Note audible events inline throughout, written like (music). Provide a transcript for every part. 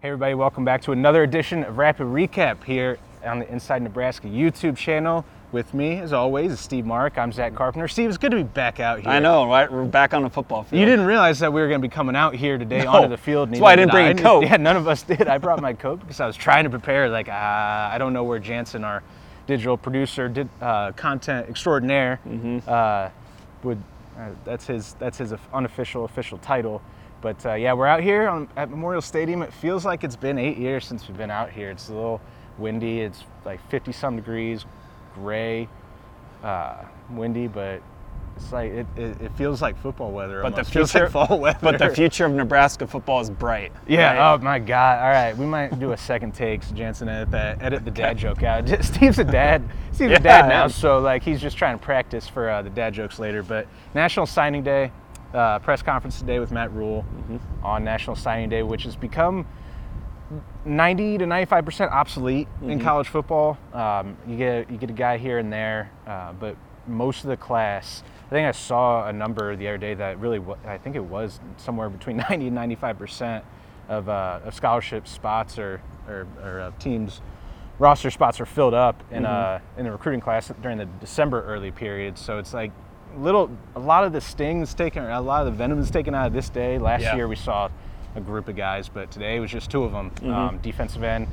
Hey everybody, welcome back to another edition of Rapid Recap here on the Inside Nebraska YouTube channel. With me, as always, is Steve Marik. I'm Zack Carpenter. Steve, it's good to be back out here. I know, right? We're back on the football field. You didn't realize that we were going to be coming out here today No. onto the field. That's why I didn't bring a coat. (laughs) Yeah, none of us did. I brought my coat because I was trying to prepare. Like, uh, I don't know where Jansen, our digital producer, did uh, content extraordinaire, Mm-hmm. uh, would. Uh, that's his. That's his unofficial official title. But uh, yeah, we're out here on, at Memorial Stadium. It feels like it's been eight years since we've been out here. It's a little windy. It's like 50 some degrees, gray, uh, windy, but it's like it, it, it feels like football weather. But the almost. feels future, like fall weather. but the future of Nebraska football is bright. Yeah. right? Oh my God. All right, we might do a second take. So Jansen edit that. Edit the dad joke out. (laughs) Steve's a dad. Steve's Yeah, a dad now, so like he's just trying to practice for uh, the dad jokes later. But National Signing Day, uh, press conference today with Matt Rhule Mm-hmm. on National Signing Day, which has become 90 to 95 percent obsolete Mm-hmm. in college football. Um, you get you get a guy here and there, uh, but most of the class. I think I saw a number the other day that really, I think it was somewhere between (laughs) 90 and 95 percent of, uh, of scholarship spots or or, or uh, teams roster spots are filled up in uh, in the recruiting class during the December early period. So it's like little a lot of the stings taken, a lot of the venom is taken out of this day. Last Yeah. year we saw a group of guys, but today it was just two of them. Um, defensive end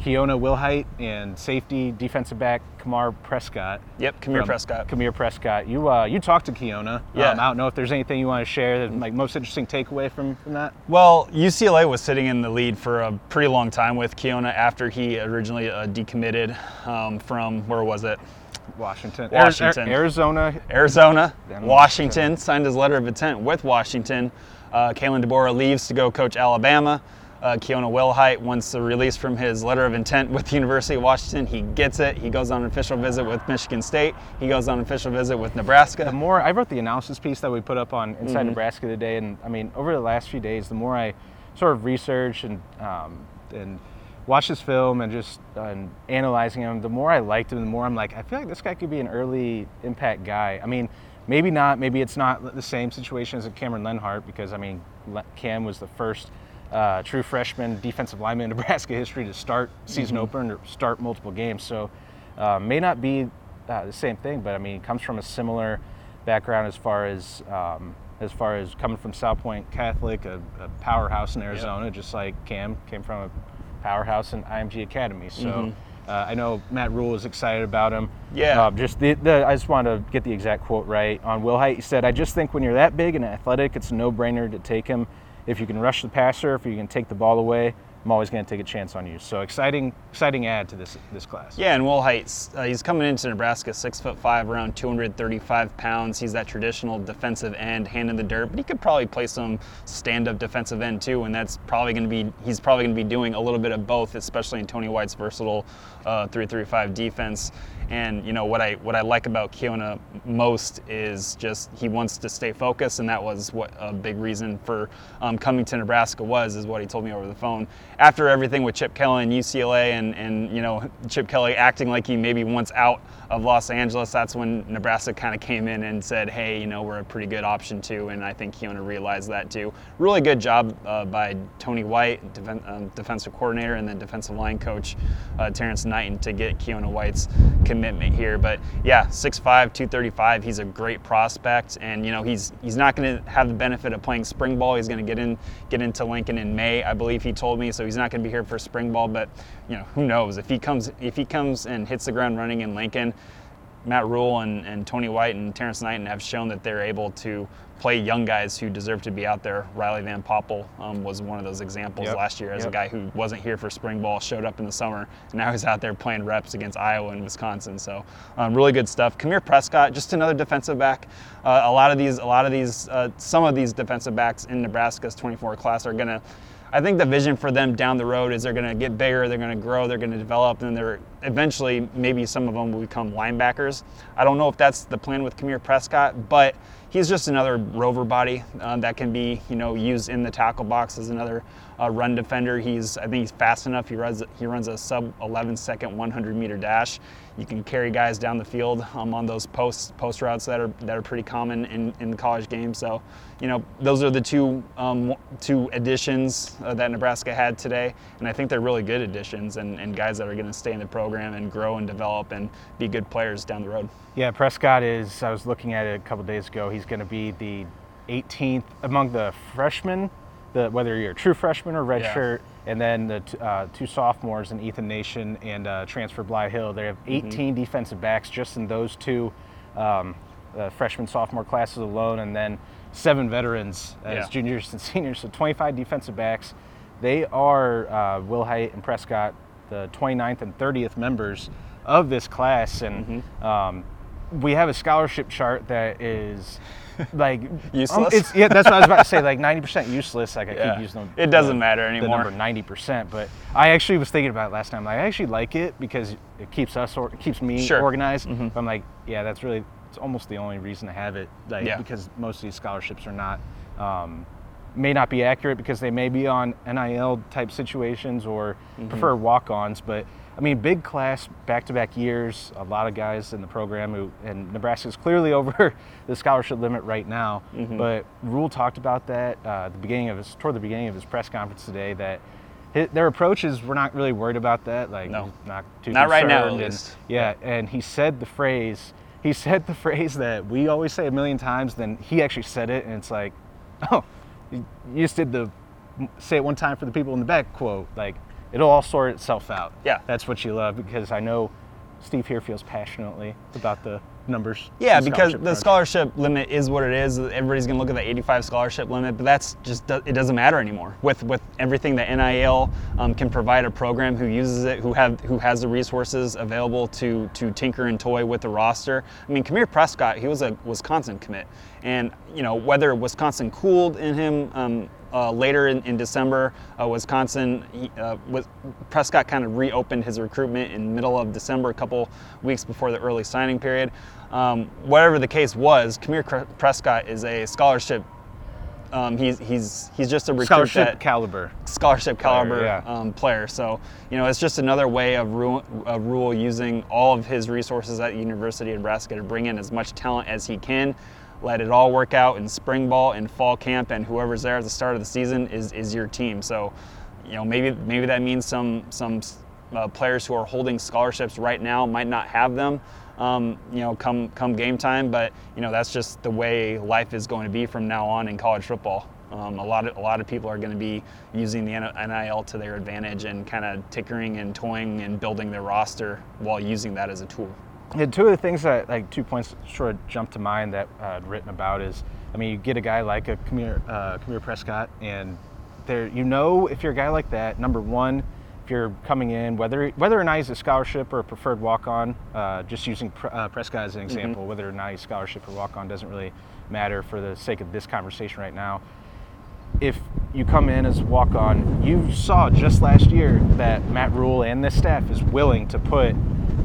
Keona Wilhite and safety defensive back Kahmir Prescott. Yep, Kahmir Prescott. Kahmir Prescott. You uh, you talked to Keona. Yeah. Um, I don't know if there's anything you want to share that like most interesting takeaway from, from that. Well, UCLA was sitting in the lead for a pretty long time with Keona after he originally uh, decommitted um, from where was it? Washington. Washington. Arizona. Arizona, Then Washington signed his letter of intent with Washington. Uh, Kalen DeBoer leaves to go coach Alabama. Uh, Keona Wilhite wants the release from his letter of intent with the University of Washington. He gets it. He goes on an official visit with Michigan State. He goes on an official visit with Nebraska. the Nebraska. more I wrote the analysis piece that we put up on Inside Mm-hmm. Nebraska today, and I mean, over the last few days, the more I sort of research and um, and watch this film and just uh, analyzing him, the more I liked him, the more I'm like, I feel like this guy could be an early impact guy. I mean, maybe not. Maybe it's not the same situation as a Cameron Lenhardt because I mean, Le- Cam was the first. Uh, true freshman defensive lineman in (laughs) Nebraska history to start season opener or start multiple games. So uh, may not be uh, the same thing, but I mean, comes from a similar background as far as um, as far as coming from South Point Catholic, a, a powerhouse in Arizona, just like Cam came from a powerhouse in IMG Academy. So uh, I know Matt Rhule is excited about him. Yeah. Uh, just the, the I just wanted to get the exact quote right on Wilhite. He said, "I just think when you're that big and athletic, it's a no-brainer to take him. If you can rush the passer, if you can take the ball away." I'm always going to take a chance on you. So exciting, exciting add to this this class. Yeah, and Wilhite's, uh, he's coming into Nebraska six foot five, around 235 pounds. He's that traditional defensive end, hand in the dirt, but he could probably play some stand-up defensive end too, and that's probably going to be he's probably going to be doing a little bit of both, especially in Tony White's versatile uh, 3-3-5 defense. And you know what I what I like about Keona most is just he wants to stay focused, and that was what a big reason for um, coming to Nebraska was, is what he told me over the phone. After everything with Chip Kelly and UCLA, and and you know Chip Kelly acting like he maybe wants out of Los Angeles, that's when Nebraska kind of came in and said, hey, you know we're a pretty good option too, and I think Keona realized that too. Really good job uh, by Tony White, defen- um, defensive coordinator, and then defensive line coach uh, Terrence Knighton to get Keona Wilhite's commitment here. But yeah, 6'5", 235. He's a great prospect, and you know he's he's not going to have the benefit of playing spring ball. He's going to get in get into Lincoln in May, I believe he told me. So he's not going to be here for spring ball. But you know who knows if he comes if he comes and hits the ground running in Lincoln. Matt Rhule and, and Tony White and Terrence Knighton have shown that they're able to play young guys who deserve to be out there. Riley Van Poppel um, was one of those examples Yep. last year as Yep. a guy who wasn't here for spring ball, showed up in the summer, and now he's out there playing reps against Iowa and Wisconsin. So um, really good stuff. Kahmir Prescott, just another defensive back. Uh, a lot of these, a lot of these, uh, some of these defensive backs in Nebraska's 24 class are gonna. I think the vision for them down the road is they're going to get bigger, they're going to grow, they're going to develop, and they're eventually maybe some of them will become linebackers. I don't know if that's the plan with Kahmir Prescott, but he's just another rover body uh, that can be you know used in the tackle box as another a run defender. He's I think he's fast enough. He runs he runs a sub 11 second 100 meter dash. You can carry guys down the field um, on those post post routes that are that are pretty common in, in the college game. So, you know, those are the two um, two additions uh, that Nebraska had today, and I think they're really good additions and, and guys that are going to stay in the program and grow and develop and be good players down the road. Yeah, Prescott is. I was looking at it a couple days ago. He's going to be the 18th among the freshmen. The, whether you're a true freshman or redshirt, yeah. and then the t- uh, two sophomores and Ethan Nation and uh, transfer Blye Hill. They have 18 mm-hmm. defensive backs just in those two um, uh, freshman sophomore classes alone, and then seven veterans as yeah. juniors and (laughs) seniors. So 25 defensive backs. They are uh, Wilhite and Prescott, the 29th and 30th members of this class, and mm-hmm. um, we have a scholarship chart that is (laughs) like useless. Um, yeah, that's what I was about to say. Like ninety percent useless. Like I yeah. keep using the, it doesn't the, matter anymore. The number ninety percent, but I actually was thinking about it last time. Like I actually like it because it keeps us or it keeps me sure. organized. Mm-hmm. I'm like, yeah, that's really it's almost the only reason to have it. Like yeah. because most of these scholarships are not. Um, may not be accurate because they may be on NIL type situations or mm-hmm. prefer walk-ons, but I mean, big class, back-to-back years. A lot of guys in the program who, and Nebraska's clearly (laughs) over the scholarship limit right now. Mm-hmm. But Rhule talked about that uh, the beginning of his, toward the beginning of his press conference today. That his, their approach is we're not really worried about that. Like, no, not too not right now, at and. Yeah, and he said the phrase. He said the (laughs) phrase that we always say a million times. Then he actually said it, and it's like, oh, you just did the say it one time for the people in the back quote. Like, it'll all sort itself out. Yeah. That's what you love because I know Steve here feels passionately about the numbers. Yeah, because the project. scholarship limit is what it is. Everybody's going to look at the 85 scholarship limit, but that's just it doesn't matter anymore. With with everything that NIL um, can provide a program who uses it, who have who has the resources available to to tinker and toy with the roster. I mean, Kahmir Prescott, he was a Wisconsin commit, and you know whether Wisconsin cooled in him. Um, uh, later in, in December, uh, Wisconsin, he, uh, was, Prescott kind of reopened his recruitment in middle of December, a couple weeks before the early signing period. Um, whatever the case was, Kahmir Prescott is a scholarship. Um, he's he's he's just a recruit scholarship that, caliber scholarship caliber player, yeah. um, player. So you know it's just another way of Rhule, of Rhule using all of his resources at University of Nebraska to bring in as much talent as he can let it all work out in spring ball and fall camp, and whoever's there at the start of the season is, is your team. So, you know, maybe maybe that means some some uh, players who are holding scholarships right now might not have them. Um, you know, come come game time, but you know that's just the way life is going to be from now on in college football. Um, a lot of a lot of people are going to be using the NIL to their advantage and kind of tinkering and toying and building their roster while using that as a tool. Yeah, two of the things that like two points sort of jump to mind that uh, I'd written about is, I mean, you get a guy like a Kahmir, uh, Prescott, and there you know if you're a guy like that, number one, if you're coming in, whether whether or not he's a scholarship or a preferred walk-on, uh, just using uh, Prescott as an mm-hmm. example, mm-hmm. whether or not he's scholarship or walk-on doesn't really matter for the sake of this conversation right now. If you come in as walk-on, you saw just last year that Matt Rhule and this staff is willing to put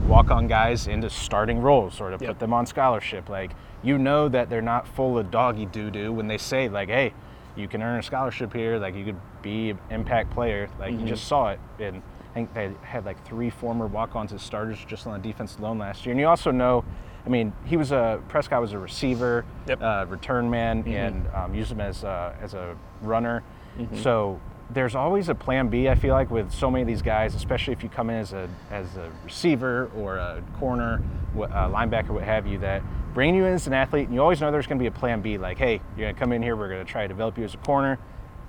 walk on guys into starting roles or to yep. put them on scholarship. Like, you know that they're not full of doggy doo doo when they say, like, hey, you can earn a scholarship here, like, you could be an impact player. Like, mm-hmm. you just saw it. And I think they had like three former walk ons as starters just on the defense alone last year. And you also know, I mean, he was a, Prescott was a receiver, yep. uh, return man, mm-hmm. and um, used him as, uh, as a runner. Mm-hmm. So there's always a plan B. I feel like with so many of these guys, especially if you come in as a as a receiver or a corner, a linebacker, what have you, that bringing you in as an athlete, and you always know there's going to be a plan B. Like, hey, you're going to come in here, we're going to try to develop you as a corner,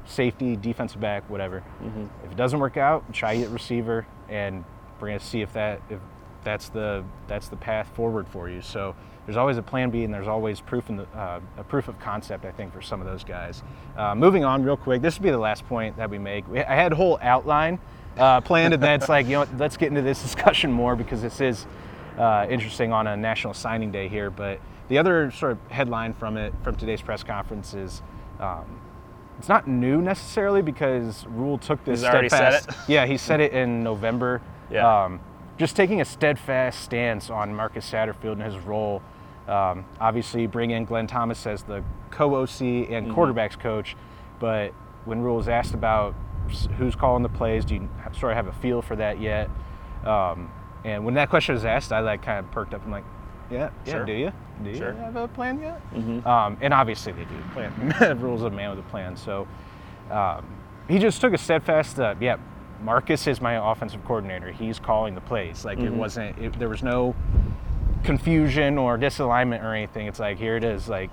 safety, defensive back, whatever. Mm-hmm. If it doesn't work out, try you at receiver, and we're going to see if that if that's the that's the path forward for you. So there's always a plan B and there's always proof in the, uh, a proof of concept, I think, for some of those guys. Uh, moving on real quick, this will be the last point that we make. I had a whole outline uh, planned and that's like, you know, let's get into this (laughs) discussion more because this is uh, interesting on a national signing day here. But the other sort of headline from it, from today's press conference is, um, it's not new necessarily because Rhule took this He's already steadfast. (laughs) Yeah, he said it in November. Yeah. Um, just taking a steadfast stance on Marcus Satterfield and his role. Um, obviously, bring in Glenn Thomas as the co-OC and mm-hmm. quarterbacks coach, but when Rhule was asked about who's calling the plays? Do you sort of have a feel for that yet? Um, and when that question was asked, I like kind of perked up. I'm like, yeah, yeah. Sure. Do you? Do you Sure. have a plan yet? Mhm. Um, and obviously they do. Plan (laughs) Rhule's a man with a plan. So um, he just took a steadfast. Uh, yeah, Marcus is my offensive coordinator. He's calling the plays. Like it Mhm. wasn't. It, there was no confusion or disalignment or anything. It's like here it is. Like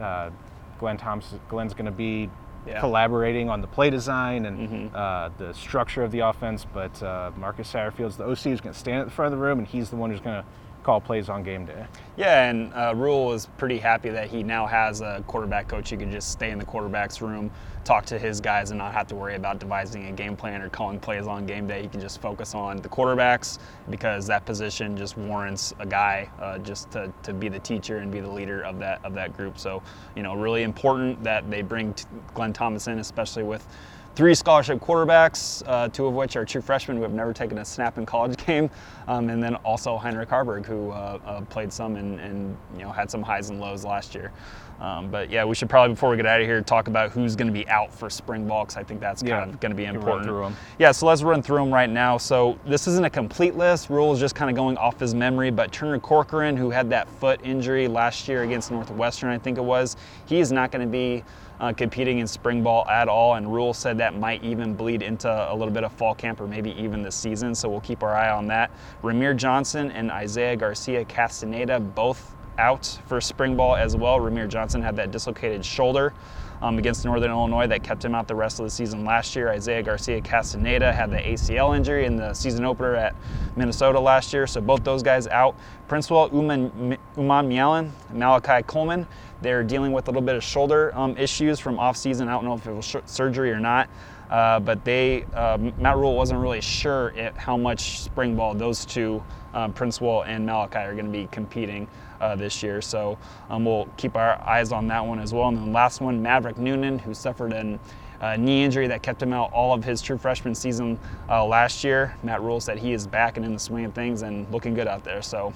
uh, Glenn Thompson. Glenn's going to be Yeah. collaborating on the play design and Mhm. uh, the structure of the offense. But uh, Marcus Satterfield's the OC is going to stand at the front of the room, and he's the one who's going to call plays on game day. Yeah, and uh, Rhule is pretty happy that he now has a quarterback coach who can just stay in the quarterback's room, talk to his guys, and not have to worry about devising a game plan or calling plays on game day. He can just focus on the quarterbacks because that position just warrants a guy uh, just to, to be the teacher and be the leader of that of that group. So, you know, really important that they bring t- Glenn Thomas in, especially with three scholarship quarterbacks, uh, two of which are true freshmen who have never taken a snap in college (laughs) game, um, and then also Heinrich Haarberg, who uh, uh, played some and, and you know had some highs and lows last year. Um, but yeah, we should probably before we get out of here talk about who's going to be out for spring ball because I think that's kind of going to be important. Yeah, so let's run through them right now. So this isn't a complete list. Rhule is just kind of going off his memory, but Turner Corcoran, who had that foot injury last year against Northwestern, I think it was, he is not going to be uh, competing in spring ball at all. And Rhule said that might even bleed into a little bit of fall camp or maybe even the season. So we'll keep our eye on that. Rahmir Johnson and Isaiah Garcia Castaneda both out for spring ball as well. Rahmir Johnson had that dislocated shoulder um, against Northern Illinois that kept him out the rest of the season last year. Isaiah Garcia Castaneda had the ACL injury in the season opener at Minnesota last year, so both those guys out. Princewell, Uman, Uman Malachi Coleman, they're dealing with a little bit of shoulder um, issues from offseason. I don't know if it was sh- surgery or not. Uh, but they, uh, Matt Rhule wasn't really sure it, how much spring ball those two, um, Princewell and Malachi, are going to be competing uh, this year. So um, we'll keep our eyes on that one as well. And then last one, Maverick Noonan, who suffered an uh, knee injury that kept him out all of his true freshman season uh, last year. Matt Rhule said he is back and in the swing of things and looking good out there. So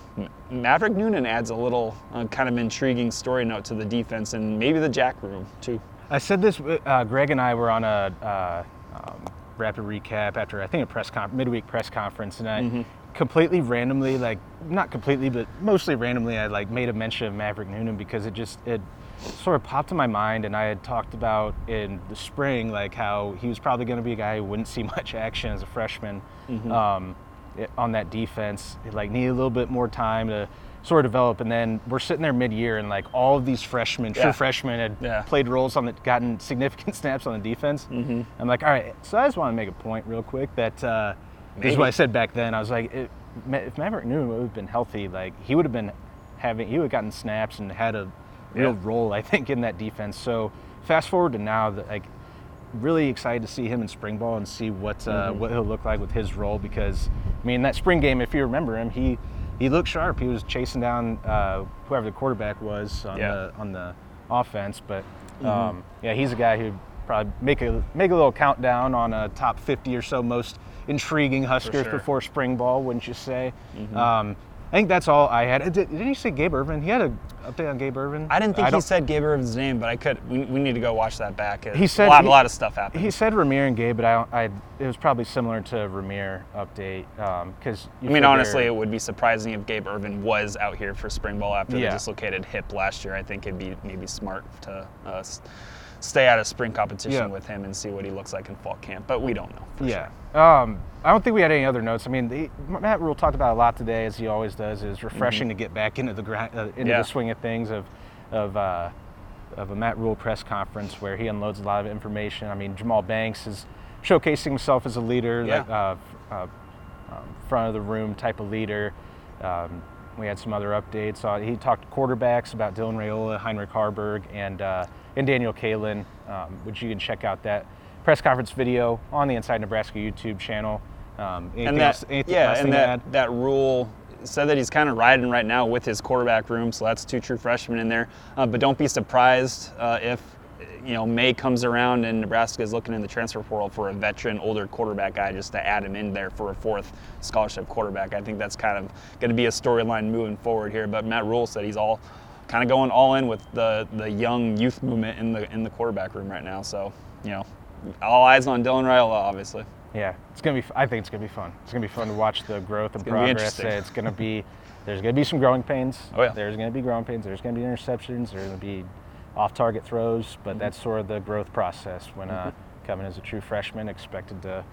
Maverick Noonan adds a little uh, kind of intriguing story note to the defense and maybe the jack room too. I said this. Uh, Greg and I were on a uh, um, rapid recap after I think a press con- midweek press conference, and I Mm-hmm. completely randomly, like not completely, but mostly randomly, I like made a mention of Maverick Noonan because it just it sort of popped in my mind, and I had talked about in the spring like how he was probably going to be a guy who wouldn't see (laughs) much action as a freshman Mm-hmm. um, it- on that defense. It, like needed a little bit more time to sort of develop, and then we're sitting there mid-year, and like all of these freshmen, true Yeah. freshmen, had Yeah. played roles on the gotten significant (laughs) snaps on the defense. Mm-hmm. I'm like, all right. So I just want to make a point real quick that uh, this is what I said back then. I was like, it, if Maverick knew Newman would have been healthy, like he would have been having, he would have gotten snaps and had a real Yeah. role, I think, in that defense. So fast forward to now, that like really excited to see him in spring ball and see what uh, Mm-hmm. what he'll look like with his role because I mean that spring game, if you remember him, he he looked sharp. He was chasing down uh, whoever the quarterback was on Yeah. the on the offense, but Mm-hmm. um, yeah, he's a guy who probably make a make a little countdown on a top 50 or so most intriguing Huskers sure. before spring ball, wouldn't you say? Um, I think that's all I had. Did, did you say Gabe Ervin? He had an update on Gabe Ervin. I didn't think he said Gabe Ervin's name, but I could. We, we need to go watch that back. He said a lot, he- a lot of stuff happened. He said Rahmir and Gabe, but I, I it was probably similar to Rahmir update because I mean, honestly, it would be surprising if Gabe Ervin was out here for spring ball after Yeah. the dislocated hip last year. I think it'd be maybe smart to uh, stay out of spring competition Yeah. with him and see what he looks like in fall camp. But we don't know. For yeah. Um, I don't think we had any other notes. I mean, the, Matt Rhule talked about a lot today, as he always does. Is refreshing to get back into the grind, uh, into Mm-hmm. Yeah. the swing of things of of uh, of a Matt Rhule press conference where he unloads a lot of information. I mean, Jamal Banks is showcasing himself as a leader, Yeah. like uh, uh, um, front of the room type of leader. Um, we had some other updates. Uh, he talked quarterbacks about Dylan Raiola, Heinrich Haarberg, and uh, and Daniel Kaelin, um, which you can check out that press conference video on the Inside Nebraska YouTube channel. Um, and that, else, anything yeah, and that, that Rhule said that he's kind of riding right now with his quarterback room, so that's two true freshmen in there. Uh, but don't be surprised uh, if you know May comes around and Nebraska is looking in the transfer portal for a veteran, older quarterback guy just to add him in there for a fourth scholarship quarterback. I think that's kind of going to be a storyline moving forward here. But Matt Rhule said he's all kind of going all in with the the young youth movement in the in the quarterback room right now. So you know all eyes on Dylan Raiola, obviously. Yeah, it's gonna be. I think it's gonna be fun. It's gonna be fun to watch the growth and progress. It's gonna be. There's gonna be some growing pains. Oh, yeah. There's gonna be growing pains. There's gonna be interceptions. There's gonna be off-target throws. But Mm-hmm. that's sort of the growth process when uh, coming as a true freshman, expected to,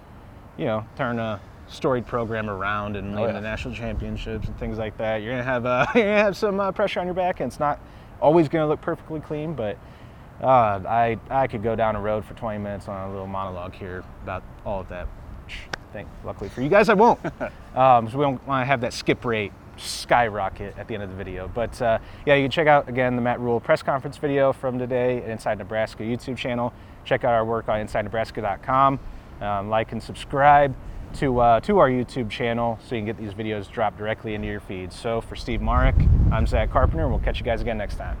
you know, turn a storied program around and Oh, yeah. the national championships and things like that. You're gonna have uh, (laughs) you're gonna have some uh, pressure on your back, and it's not always gonna look perfectly clean, but. Uh, I I could go down a road for 20 minutes on a little monologue here about all of that. think luckily for you guys, I won't. (laughs) um, so we don't want to have that skip rate skyrocket at the end of the video. But uh, yeah, you can check out again the Matt Rhule press conference video from today at Inside Nebraska YouTube channel. Check out our work on InsideNebraska.com. Um, like and subscribe to uh, to our YouTube channel so you can get these videos dropped directly into your feed. So for Steve Marik, I'm Zack Carpenter, and we'll catch you guys again next time.